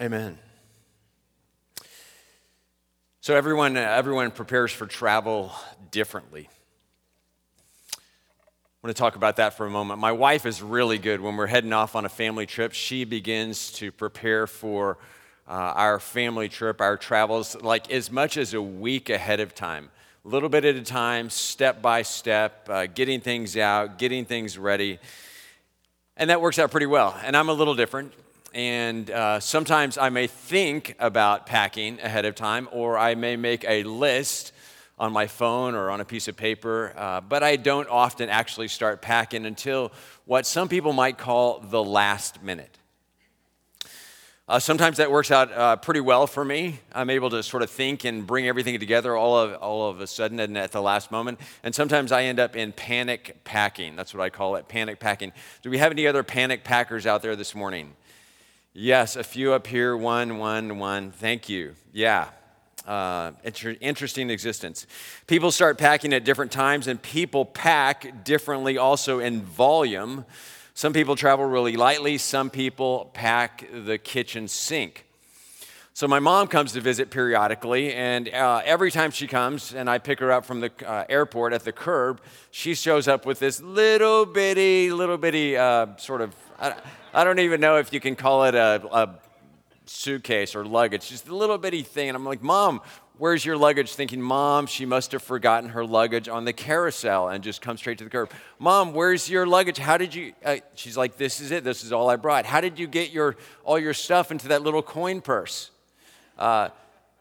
Amen. So everyone, everyone prepares for travel differently. I want to talk about that for a moment. My wife is really good when we're heading off on a family trip. She begins to prepare for uh, our family trip, our travels, like as much as a week ahead of time, a little bit at a time, step by step, uh, getting things out, getting things ready. And that works out pretty well. And I'm a little different. And uh, sometimes I may think about packing ahead of time, or I may make a list on my phone or on a piece of paper, uh, but I don't often actually start packing until what some people might call the last minute. Uh, sometimes that works out uh, pretty well for me. I'm able to sort of think and bring everything together all of, all of a sudden and at the last moment. And sometimes I end up in panic packing. That's what I call it panic packing. Do we have any other panic packers out there this morning? Yes, a few up here. One, one, one. Thank you. Yeah uh, inter- interesting existence. People start packing at different times, and people pack differently also in volume. Some people travel really lightly, some people pack the kitchen sink. So my mom comes to visit periodically, and uh, every time she comes and I pick her up from the uh, airport at the curb, she shows up with this little bitty, little bitty uh, sort of, I, I, don't even know if you can call it a, a suitcase or luggage, just a little bitty thing. And I'm like, Mom, where's your luggage? Thinking, Mom, she must have forgotten her luggage on the carousel and just come straight to the curb. Mom, where's your luggage? How did you? Uh, she's like, This is it. This is all I brought. How did you get your all your stuff into that little coin purse? Uh,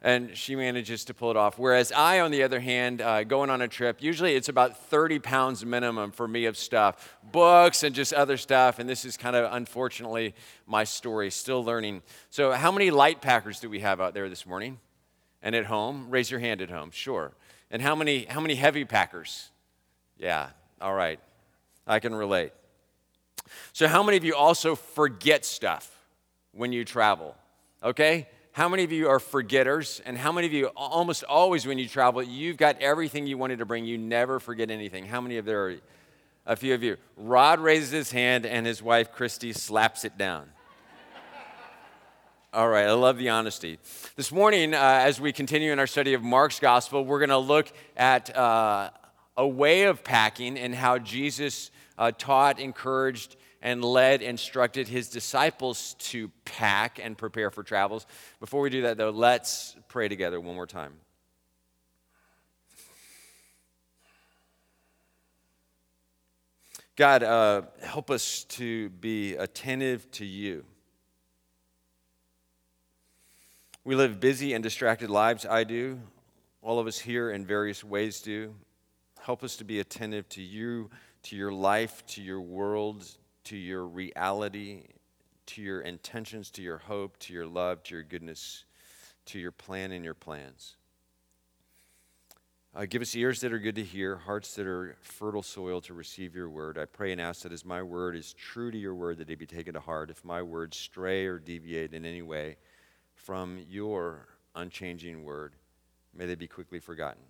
and she manages to pull it off. Whereas I, on the other hand, uh, going on a trip, usually it's about 30 pounds minimum for me of stuff, books and just other stuff. And this is kind of unfortunately my story, still learning. So, how many light packers do we have out there this morning? And at home? Raise your hand at home, sure. And how many, how many heavy packers? Yeah, all right. I can relate. So, how many of you also forget stuff when you travel? Okay? How many of you are forgetters? And how many of you, almost always when you travel, you've got everything you wanted to bring, you never forget anything? How many of there are a few of you? Rod raises his hand and his wife, Christy, slaps it down. All right, I love the honesty. This morning, uh, as we continue in our study of Mark's gospel, we're going to look at uh, a way of packing and how Jesus uh, taught, encouraged, and led, instructed his disciples to pack and prepare for travels. Before we do that, though, let's pray together one more time. God, uh, help us to be attentive to you. We live busy and distracted lives, I do. All of us here in various ways do. Help us to be attentive to you, to your life, to your world, to your reality, to your intentions, to your hope, to your love, to your goodness, to your plan and your plans. Uh, give us ears that are good to hear, hearts that are fertile soil to receive your word. I pray and ask that as my word is true to your word, that it be taken to heart. If my words stray or deviate in any way from your unchanging word, may they be quickly forgotten.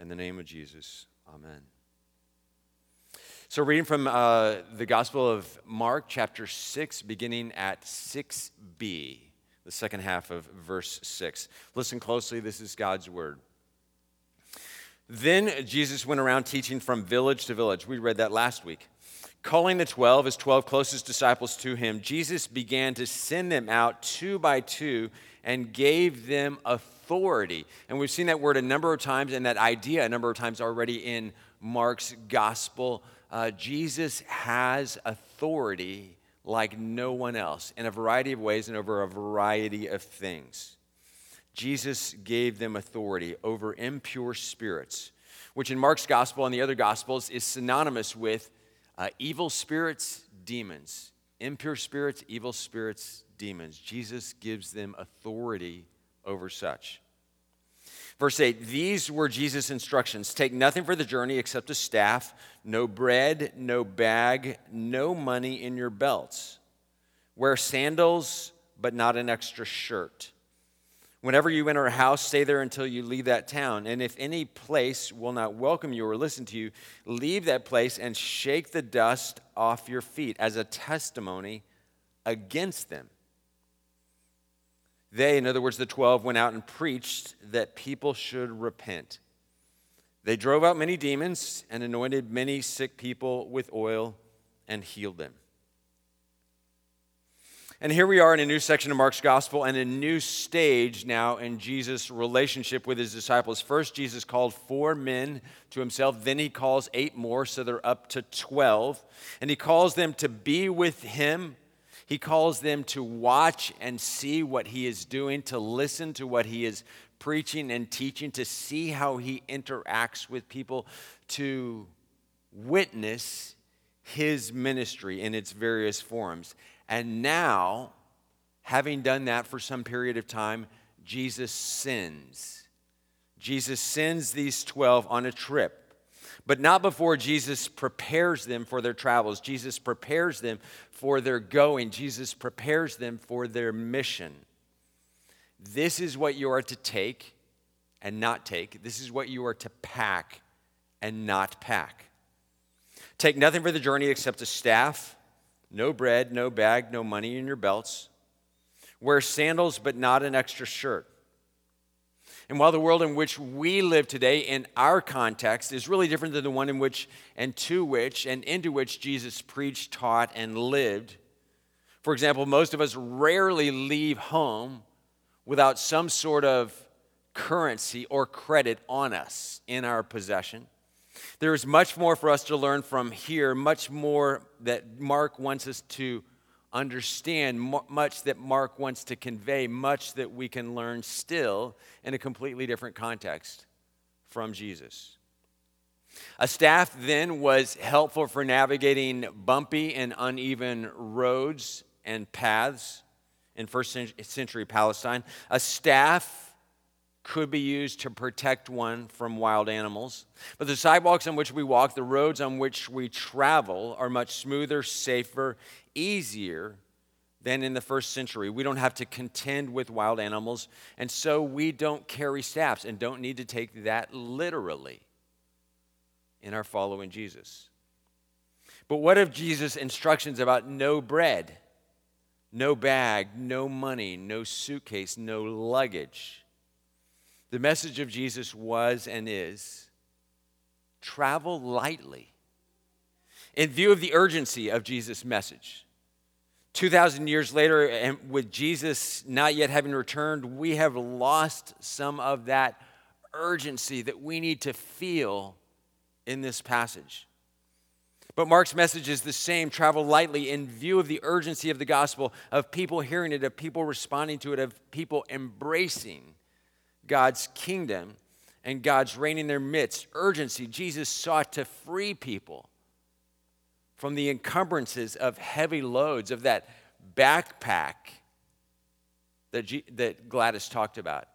In the name of Jesus, amen. So, reading from uh, the Gospel of Mark, chapter 6, beginning at 6b, the second half of verse 6. Listen closely, this is God's word. Then Jesus went around teaching from village to village. We read that last week. Calling the 12, his 12 closest disciples to him, Jesus began to send them out two by two and gave them authority. And we've seen that word a number of times and that idea a number of times already in Mark's gospel uh, Jesus has authority like no one else in a variety of ways and over a variety of things. Jesus gave them authority over impure spirits, which in Mark's gospel and the other gospels is synonymous with uh, evil spirits, demons. Impure spirits, evil spirits, demons. Jesus gives them authority over such. Verse 8 These were Jesus' instructions Take nothing for the journey except a staff, no bread, no bag, no money in your belts. Wear sandals, but not an extra shirt. Whenever you enter a house, stay there until you leave that town. And if any place will not welcome you or listen to you, leave that place and shake the dust off your feet as a testimony against them. They, in other words, the 12, went out and preached that people should repent. They drove out many demons and anointed many sick people with oil and healed them. And here we are in a new section of Mark's gospel and a new stage now in Jesus' relationship with his disciples. First, Jesus called four men to himself, then he calls eight more, so they're up to 12. And he calls them to be with him. He calls them to watch and see what he is doing, to listen to what he is preaching and teaching, to see how he interacts with people, to witness his ministry in its various forms. And now, having done that for some period of time, Jesus sends. Jesus sends these 12 on a trip. But not before Jesus prepares them for their travels. Jesus prepares them for their going. Jesus prepares them for their mission. This is what you are to take and not take. This is what you are to pack and not pack. Take nothing for the journey except a staff, no bread, no bag, no money in your belts. Wear sandals, but not an extra shirt. And while the world in which we live today, in our context, is really different than the one in which and to which and into which Jesus preached, taught, and lived, for example, most of us rarely leave home without some sort of currency or credit on us in our possession. There is much more for us to learn from here, much more that Mark wants us to understand, much that Mark wants to convey, much that we can learn still in a completely different context from Jesus. A staff then was helpful for navigating bumpy and uneven roads and paths in first century Palestine. A staff could be used to protect one from wild animals. But the sidewalks on which we walk, the roads on which we travel, are much smoother, safer, easier than in the first century. We don't have to contend with wild animals, and so we don't carry staffs and don't need to take that literally in our following Jesus. But what of Jesus' instructions about no bread, no bag, no money, no suitcase, no luggage? The message of Jesus was and is travel lightly. In view of the urgency of Jesus' message, 2,000 years later, and with Jesus not yet having returned, we have lost some of that urgency that we need to feel in this passage. But Mark's message is the same travel lightly in view of the urgency of the gospel, of people hearing it, of people responding to it, of people embracing God's kingdom and God's reign in their midst. Urgency. Jesus sought to free people from the encumbrances of heavy loads, of that backpack that, G- that Gladys talked about,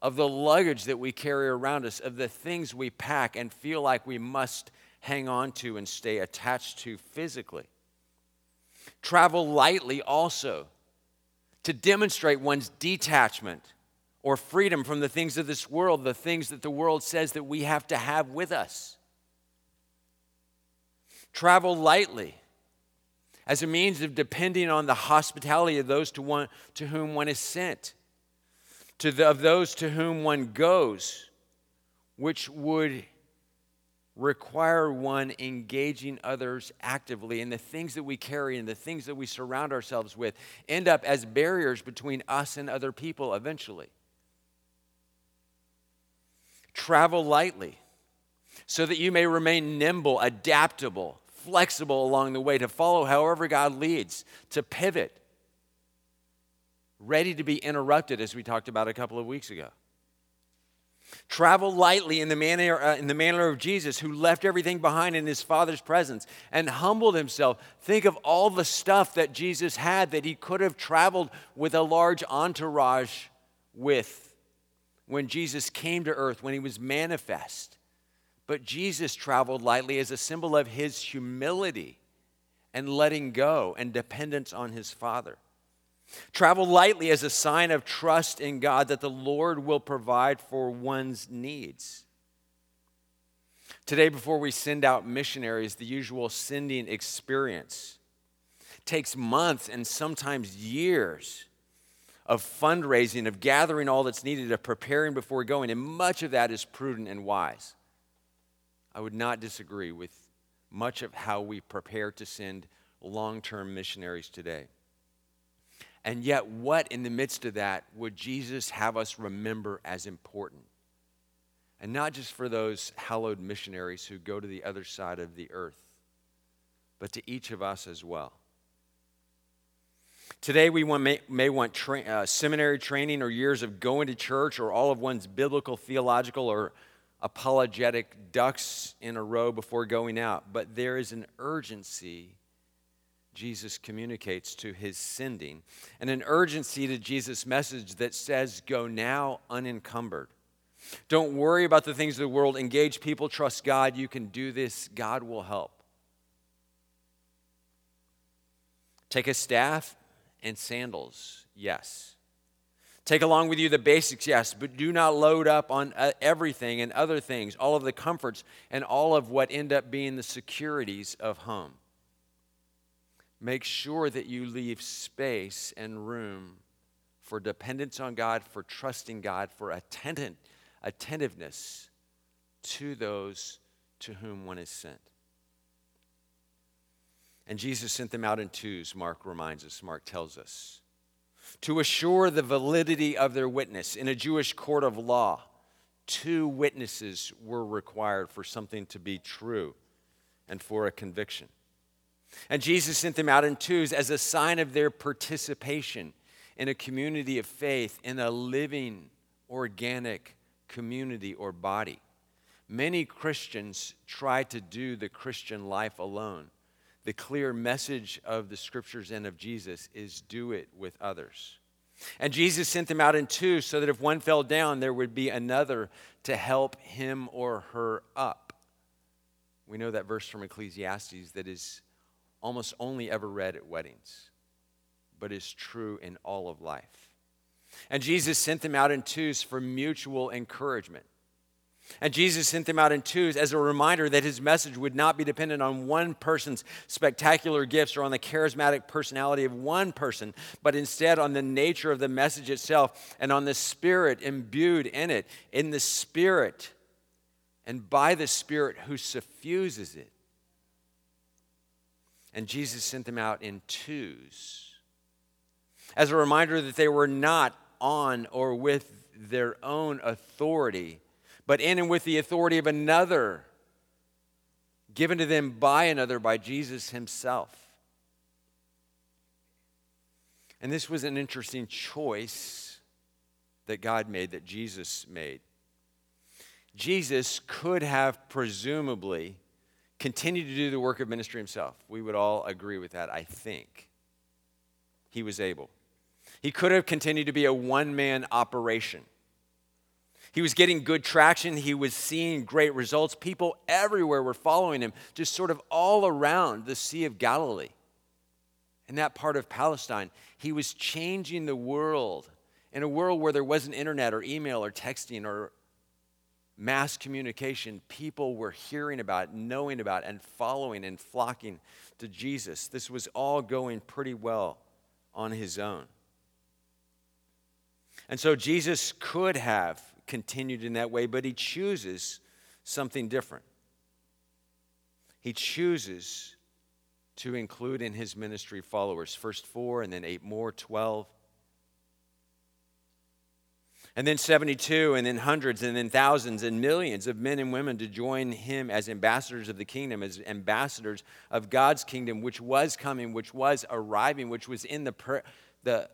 of the luggage that we carry around us, of the things we pack and feel like we must hang on to and stay attached to physically. Travel lightly also to demonstrate one's detachment or freedom from the things of this world, the things that the world says that we have to have with us. Travel lightly as a means of depending on the hospitality of those to, one, to whom one is sent, to the, of those to whom one goes, which would require one engaging others actively. And the things that we carry and the things that we surround ourselves with end up as barriers between us and other people eventually. Travel lightly so that you may remain nimble, adaptable, flexible along the way, to follow however God leads, to pivot, ready to be interrupted, as we talked about a couple of weeks ago. Travel lightly in the, manner, uh, in the manner of Jesus, who left everything behind in his Father's presence and humbled himself. Think of all the stuff that Jesus had that he could have traveled with a large entourage with when Jesus came to earth, when he was manifest. But Jesus traveled lightly as a symbol of his humility and letting go and dependence on his Father. Travel lightly as a sign of trust in God that the Lord will provide for one's needs. Today, before we send out missionaries, the usual sending experience takes months and sometimes years of fundraising, of gathering all that's needed, of preparing before going. And much of that is prudent and wise. I would not disagree with much of how we prepare to send long term missionaries today. And yet, what in the midst of that would Jesus have us remember as important? And not just for those hallowed missionaries who go to the other side of the earth, but to each of us as well. Today, we may, may, want tra- uh, seminary training or years of going to church or all of one's biblical, theological, or apologetic ducks in a row before going out. But there is an urgency Jesus communicates to his sending, and an urgency to Jesus' message that says, Go now unencumbered. Don't worry about the things of the world. Engage people, trust God. You can do this, God will help. Take a staff and sandals, yes. Take along with you the basics, yes, but do not load up on uh, everything and other things, all of the comforts and all of what end up being the securities of home. Make sure that you leave space and room for dependence on God, for trusting God, for attentive, attentiveness to those to whom one is sent. And Jesus sent them out in twos, Mark reminds us, Mark tells us, to assure the validity of their witness. In a Jewish court of law, two witnesses were required for something to be true and for a conviction. And Jesus sent them out in twos as a sign of their participation in a community of faith, in a living, organic community or body. Many Christians try to do the Christian life alone. The clear message of the scriptures and of Jesus is do it with others. And Jesus sent them out in twos so that if one fell down, there would be another to help him or her up. We know that verse from Ecclesiastes that is almost only ever read at weddings, but is true in all of life. And Jesus sent them out in twos for mutual encouragement. And Jesus sent them out in twos as a reminder that his message would not be dependent on one person's spectacular gifts or on the charismatic personality of one person, but instead on the nature of the message itself and on the spirit imbued in it, in the spirit and by the spirit who suffuses it. And Jesus sent them out in twos as a reminder that they were not on or with their own authority, but in and with the authority of another, given to them by another, by Jesus himself. And this was an interesting choice that God made, that Jesus made. Jesus could have presumably continued to do the work of ministry himself. We would all agree with that, I think. He was able. He could have continued to be a one man operation. He was getting good traction. He was seeing great results. People everywhere were following him, just sort of all around the Sea of Galilee. In that part of Palestine, he was changing the world in a world where there wasn't internet or email or texting or mass communication, people were hearing about, knowing about, and following and flocking to Jesus. This was all going pretty well on his own. And so Jesus could have continued in that way, but he chooses something different. He chooses to include in his ministry followers, first four and then eight more, 12 and then 72, and then hundreds, and then thousands, and millions of men and women to join him as ambassadors of the kingdom, as ambassadors of God's kingdom, which was coming, which was arriving, which was in the, the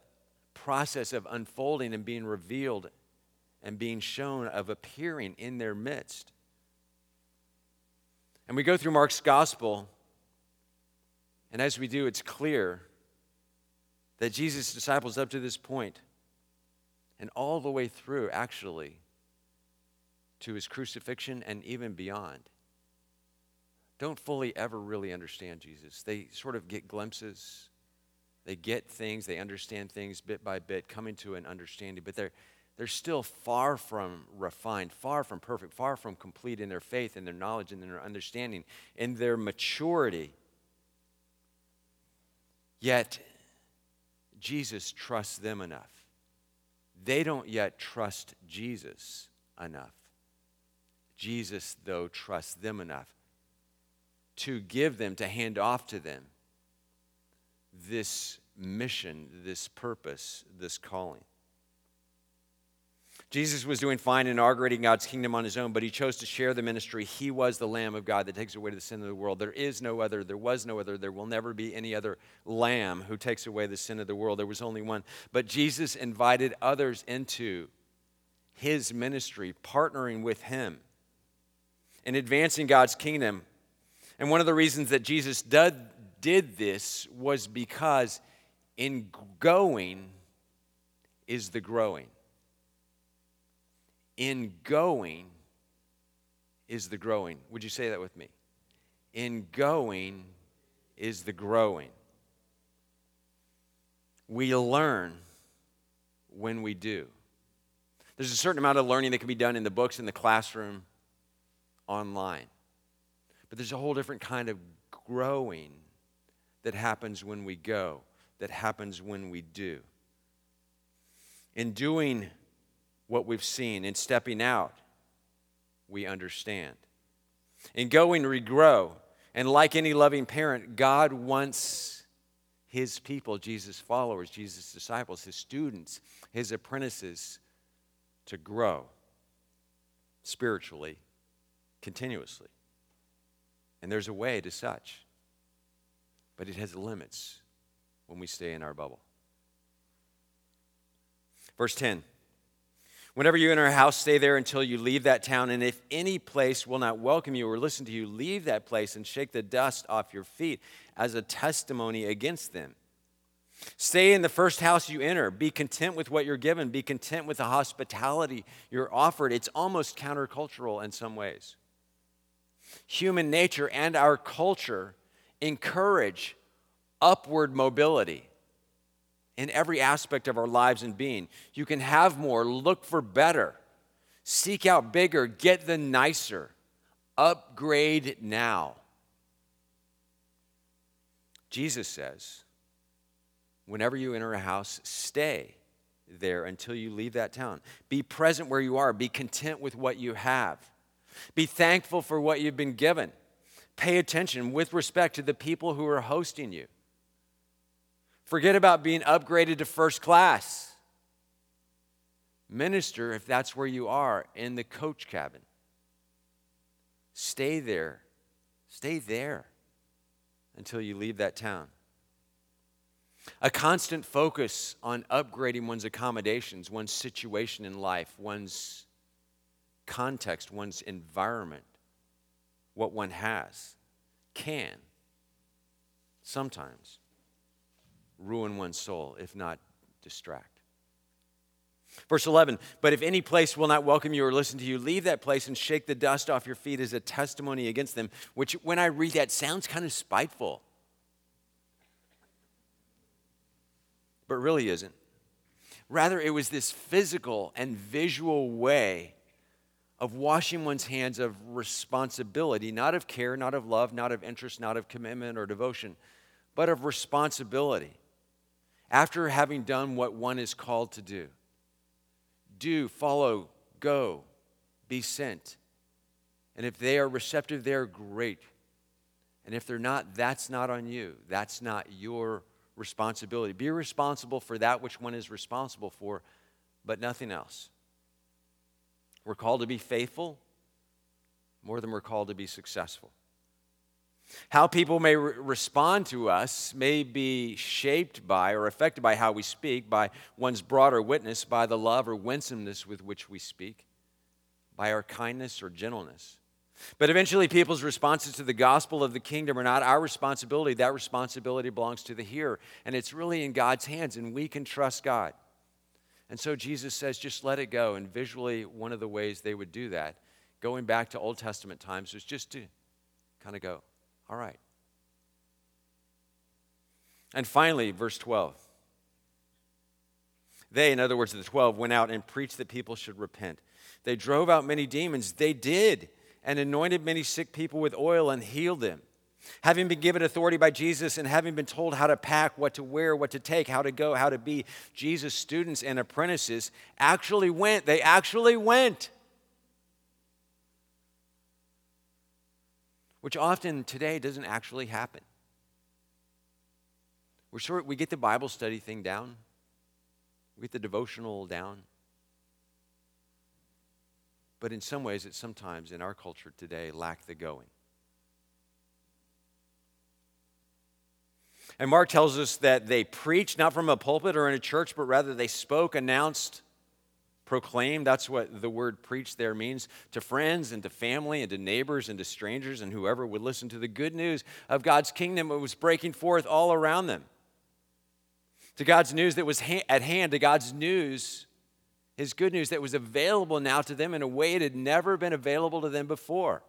process of unfolding and being revealed and being shown, of appearing in their midst. And we go through Mark's gospel, and as we do, it's clear that Jesus' disciples, up to this point, and all the way through, actually, to his crucifixion and even beyond, don't fully ever really understand Jesus. They sort of get glimpses, they get things, they understand things bit by bit, coming to an understanding, but they're, they're still far from refined, far from perfect, far from complete in their faith and their knowledge and their understanding, in their maturity. Yet, Jesus trusts them enough they don't yet trust Jesus enough. Jesus, though, trusts them enough to give them, to hand off to them this mission, this purpose, this calling. Jesus was doing fine inaugurating God's kingdom on his own, but he chose to share the ministry. He was the Lamb of God that takes away the sin of the world. There is no other, there was no other, there will never be any other Lamb who takes away the sin of the world. There was only one. But Jesus invited others into his ministry, partnering with him in advancing God's kingdom. And one of the reasons that Jesus did, did this was because in going is the growing in going is the growing. Would you say that with me? In going is the growing. We learn when we do. There's a certain amount of learning that can be done in the books, in the classroom, online. But there's a whole different kind of growing that happens when we go, that happens when we do. In doing what we've seen. In stepping out, we understand. In going, we grow. And like any loving parent, God wants his people, Jesus' followers, Jesus' disciples, his students, his apprentices, to grow spiritually, continuously. And there's a way to such, but it has limits when we stay in our bubble. Verse 10. Whenever you enter a house, stay there until you leave that town. And if any place will not welcome you or listen to you, leave that place and shake the dust off your feet as a testimony against them. Stay in the first house you enter. Be content with what you're given. Be content with the hospitality you're offered. It's almost countercultural in some ways. Human nature and our culture encourage upward mobility in every aspect of our lives and being. You can have more, look for better, seek out bigger, get the nicer, upgrade now. Jesus says, whenever you enter a house, stay there until you leave that town. Be present where you are, be content with what you have, be thankful for what you've been given. Pay attention with respect to the people who are hosting you. Forget about being upgraded to first class. Minister, if that's where you are, in the coach cabin. Stay there. Stay there until you leave that town. A constant focus on upgrading one's accommodations, one's situation in life, one's context, one's environment, what one has, can sometimes ruin one's soul, if not distract. Verse 11, but if any place will not welcome you or listen to you, leave that place and shake the dust off your feet as a testimony against them, which when I read that sounds kind of spiteful. But really isn't. Rather, it was this physical and visual way of washing one's hands of responsibility, not of care, not of love, not of interest, not of commitment or devotion, but of responsibility after having done what one is called to do. Do, follow, go, be sent. And if they are receptive, they're great. And if they're not, that's not on you. That's not your responsibility. Be responsible for that which one is responsible for, but nothing else. We're called to be faithful more than we're called to be successful. How people may re- respond to us may be shaped by or affected by how we speak, by one's broader witness, by the love or winsomeness with which we speak, by our kindness or gentleness. But eventually, people's responses to the gospel of the kingdom are not our responsibility. That responsibility belongs to the hearer. And it's really in God's hands, and we can trust God. And so Jesus says, just let it go. And visually, one of the ways they would do that, going back to Old Testament times, was just to kind of go. All right. And finally, verse 12. They, in other words, the 12, went out and preached that people should repent. They drove out many demons. They did, and anointed many sick people with oil and healed them. Having been given authority by Jesus and having been told how to pack, what to wear, what to take, how to go, how to be, Jesus' students and apprentices actually went. They actually went. Which often today doesn't actually happen. We're sure we get the Bible study thing down, we get the devotional down. But in some ways, it sometimes in our culture today lack the going. And Mark tells us that they preached not from a pulpit or in a church, but rather they spoke, announced, proclaimed. That's what the word preach there means to friends and to family and to neighbors and to strangers and whoever would listen to the good news of God's kingdom. It was breaking forth all around them. To God's news that was ha- at hand, to God's news, His good news that was available now to them in a way it had never been available to them before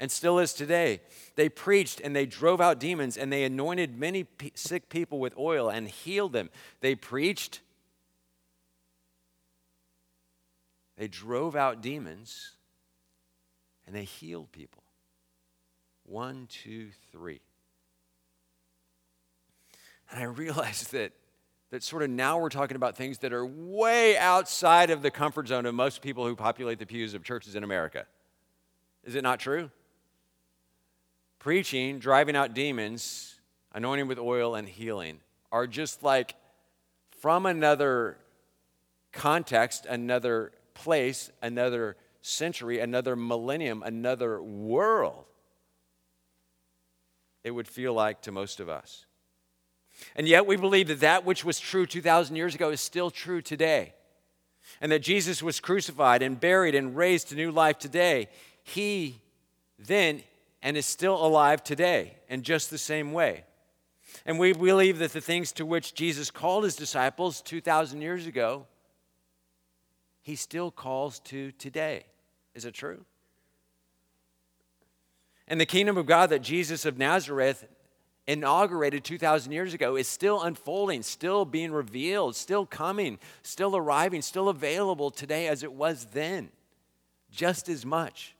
and still is today. They preached and they drove out demons and they anointed many p- sick people with oil and healed them. They preached, they drove out demons, and they healed people. One, two, three. And I realized that, that sort of now we're talking about things that are way outside of the comfort zone of most people who populate the pews of churches in America. Is it not true? preaching, driving out demons, anointing with oil, and healing are just like from another context, another place, another century, another millennium, another world. It would feel like to most of us. And yet, we believe that that which was true 2,000 years ago is still true today. And that Jesus was crucified and buried and raised to new life today. He then and is still alive today in just the same way. And we believe that the things to which Jesus called his disciples 2,000 years ago, he still calls to today. Is it true? And the kingdom of God that Jesus of Nazareth inaugurated 2,000 years ago is still unfolding, still being revealed, still coming, still arriving, still available today as it was then, just as much.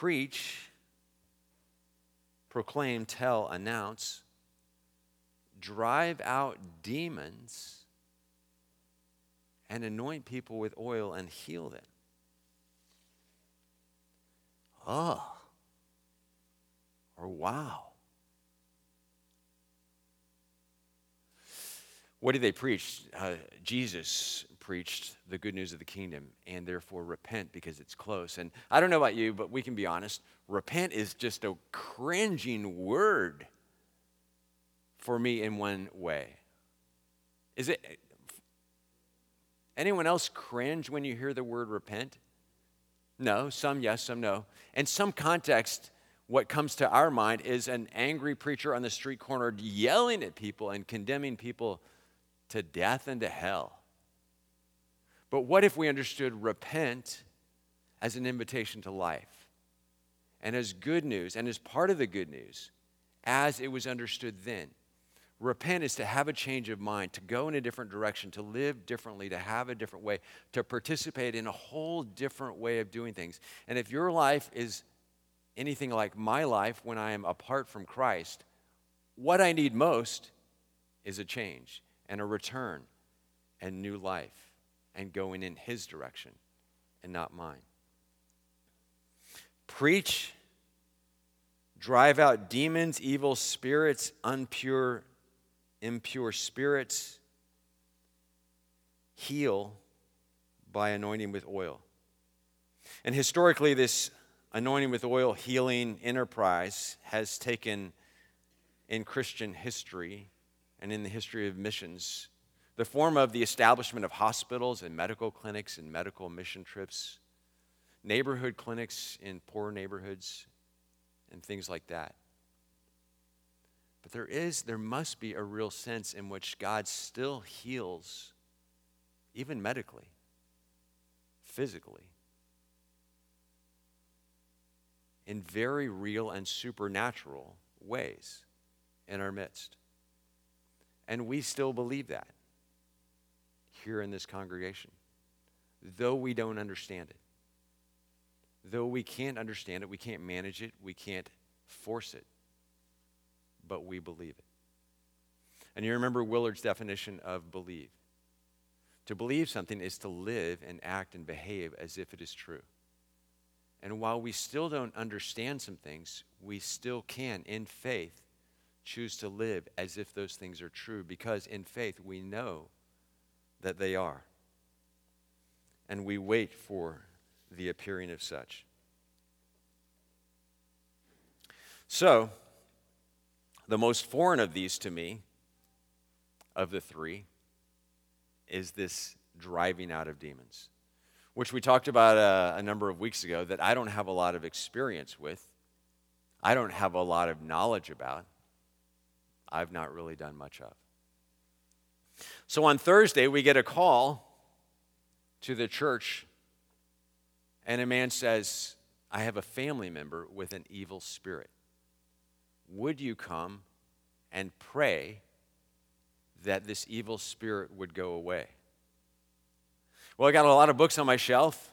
preach, proclaim, tell, announce, drive out demons, and anoint people with oil and heal them. Oh, or wow. What did they preach? Uh, Jesus preached the good news of the kingdom and therefore repent because it's close. And I don't know about you, but we can be honest. Repent is just a cringing word for me in one way. Is it anyone else cringe when you hear the word repent? No, some yes, some no. In some context, what comes to our mind is an angry preacher on the street corner yelling at people and condemning people to death and to hell. But what if we understood repent as an invitation to life and as good news and as part of the good news as it was understood then? Repent is to have a change of mind, to go in a different direction, to live differently, to have a different way, to participate in a whole different way of doing things. And if your life is anything like my life when I am apart from Christ, what I need most is a change and a return and new life and going in His direction and not mine. Preach, drive out demons, evil spirits, unpure, impure spirits. Heal by anointing with oil. And historically, this anointing with oil healing enterprise has taken in Christian history and in the history of missions the form of the establishment of hospitals and medical clinics and medical mission trips, neighborhood clinics in poor neighborhoods, and things like that. But there is, there must be a real sense in which God still heals, even medically, physically, in very real and supernatural ways in our midst. And we still believe that here in this congregation, though we don't understand it, though we can't understand it, we can't manage it, we can't force it, but we believe it. And you remember Willard's definition of believe. To believe something is to live and act and behave as if it is true. And while we still don't understand some things, we still can, in faith, choose to live as if those things are true because in faith we know that they are. And we wait for the appearing of such. So, the most foreign of these to me, of the three, is this driving out of demons, which we talked about a, a, number of weeks ago that I don't have a lot of experience with. I don't have a lot of knowledge about. I've not really done much of. So on Thursday, we get a call to the church, and a man says, I have a family member with an evil spirit. Would you come and pray that this evil spirit would go away? Well, I got a lot of books on my shelf,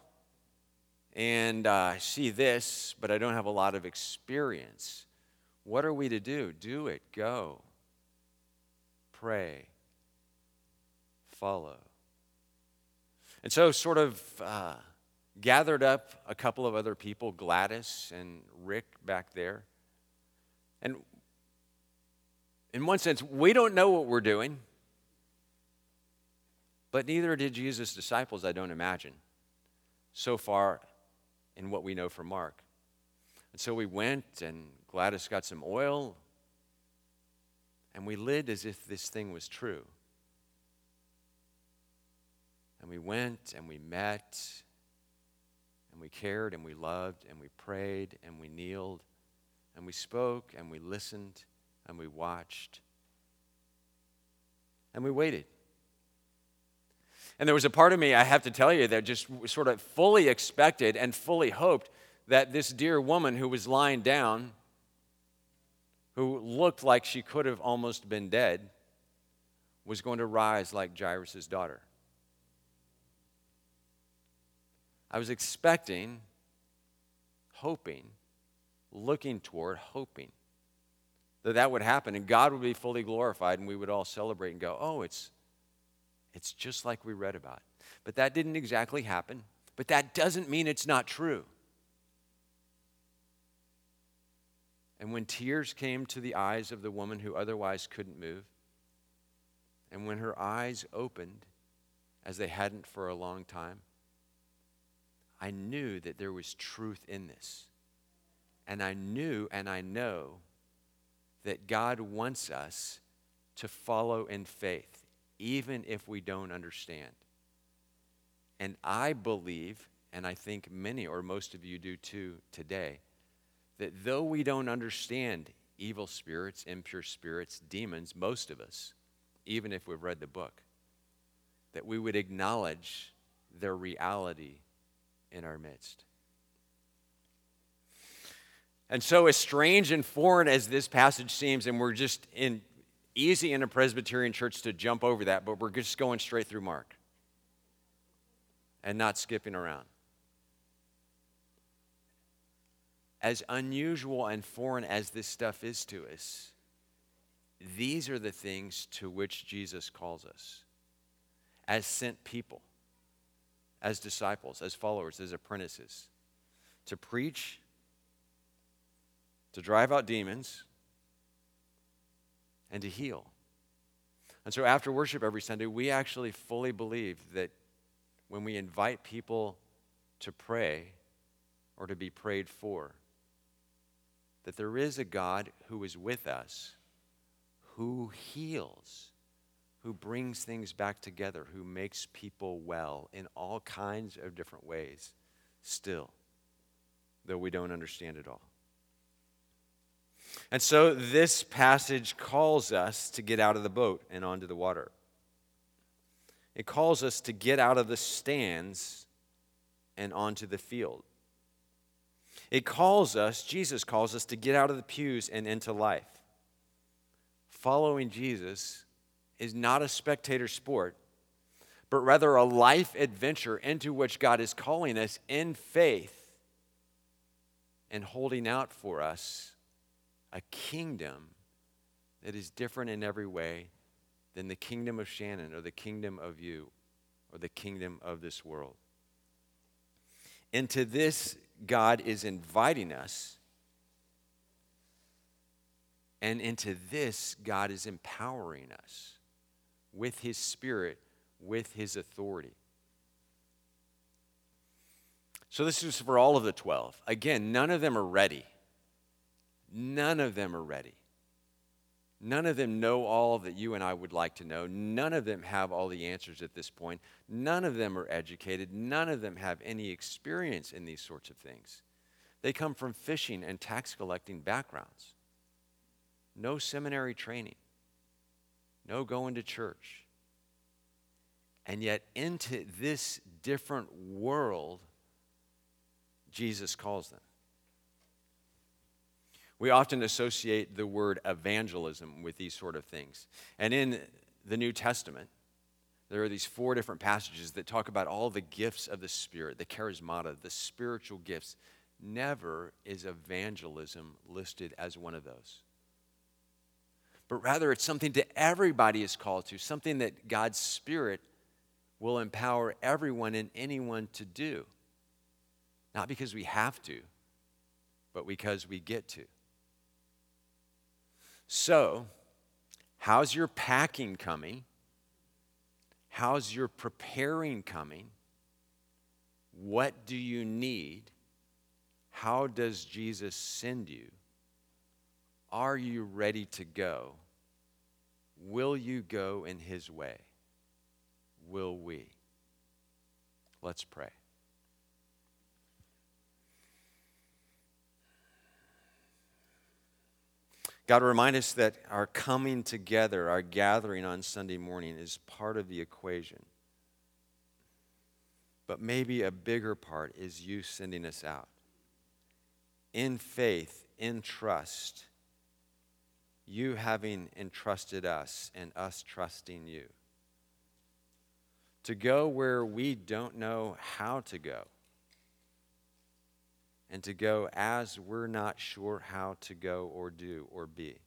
and uh, I see this, but I don't have a lot of experience. What are we to do? Do it. Go. Pray. Follow. And so, sort of uh, gathered up a couple of other people, Gladys and Rick back there. And in one sense, we don't know what we're doing, but neither did Jesus' disciples, I don't imagine, so far in what we know from Mark. And so we went, and Gladys got some oil, and we lived as if this thing was true. And we went and we met and we cared and we loved and we prayed and we kneeled and we spoke and we listened and we watched and we waited. And there was a part of me, I have to tell you, that just sort of fully expected and fully hoped that this dear woman who was lying down, who looked like she could have almost been dead, was going to rise like Jairus' daughter. I was expecting, hoping, looking toward, hoping that that would happen and God would be fully glorified and we would all celebrate and go, oh, it's, it's just like we read about. But that didn't exactly happen. But that doesn't mean it's not true. And when tears came to the eyes of the woman who otherwise couldn't move, and when her eyes opened as they hadn't for a long time, I knew that there was truth in this. And I knew and I know that God wants us to follow in faith, even if we don't understand. And I believe, and I think many or most of you do too today, that though we don't understand evil spirits, impure spirits, demons, most of us, even if we've read the book, that we would acknowledge their reality in our midst. And so, as strange and foreign as this passage seems, and we're just in easy in a Presbyterian church to jump over that, but we're just going straight through Mark and not skipping around. As unusual and foreign as this stuff is to us, these are the things to which Jesus calls us as sent people as disciples, as followers, as apprentices, to preach, to drive out demons, and to heal. And so after worship every Sunday, we actually fully believe that when we invite people to pray or to be prayed for, that there is a God who is with us, who heals who brings things back together, who makes people well in all kinds of different ways, still, though we don't understand it all. And so this passage calls us to get out of the boat and onto the water. It calls us to get out of the stands and onto the field. It calls us, Jesus calls us to get out of the pews and into life. Following Jesus is not a spectator sport, but rather a life adventure into which God is calling us in faith and holding out for us a kingdom that is different in every way than the kingdom of Shannon or the kingdom of you or the kingdom of this world. Into this, God is inviting us. And into this, God is empowering us with His Spirit, with His authority. So, this is for all of the 12. Again, none of them are ready. None of them are ready. None of them know all that you and I would like to know. None of them have all the answers at this point. None of them are educated. None of them have any experience in these sorts of things. They come from fishing and tax collecting backgrounds. No seminary training, no going to church. And yet, into this different world, Jesus calls them. We often associate the word evangelism with these sort of things. And in the New Testament, there are these four different passages that talk about all the gifts of the Spirit, the charismata, the spiritual gifts. Never is evangelism listed as one of those. But rather, it's something that everybody is called to, something that God's Spirit will empower everyone and anyone to do. Not because we have to, but because we get to. So, how's your packing coming? How's your preparing coming? What do you need? How does Jesus send you? Are you ready to go? Will you go in his way? Will we? Let's pray. God, remind us that our coming together, our gathering on Sunday morning is part of the equation. But maybe a bigger part is you sending us out. In faith, in trust, you having entrusted us and us trusting you. To go where we don't know how to go and to go as we're not sure how to go or do or be.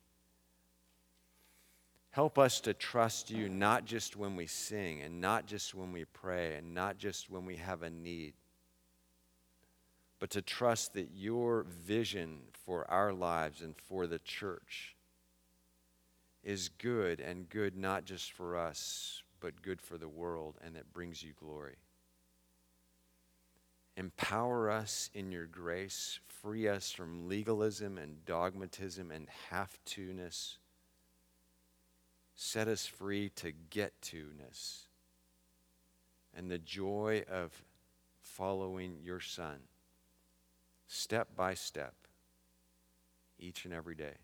Help us to trust you not just when we sing and not just when we pray and not just when we have a need, but to trust that your vision for our lives and for the church is good and good not just for us, but good for the world and that brings you glory. Empower us in your grace. Free us from legalism and dogmatism and half to ness. Set us free to get to ness. And the joy of following your Son step by step each and every day.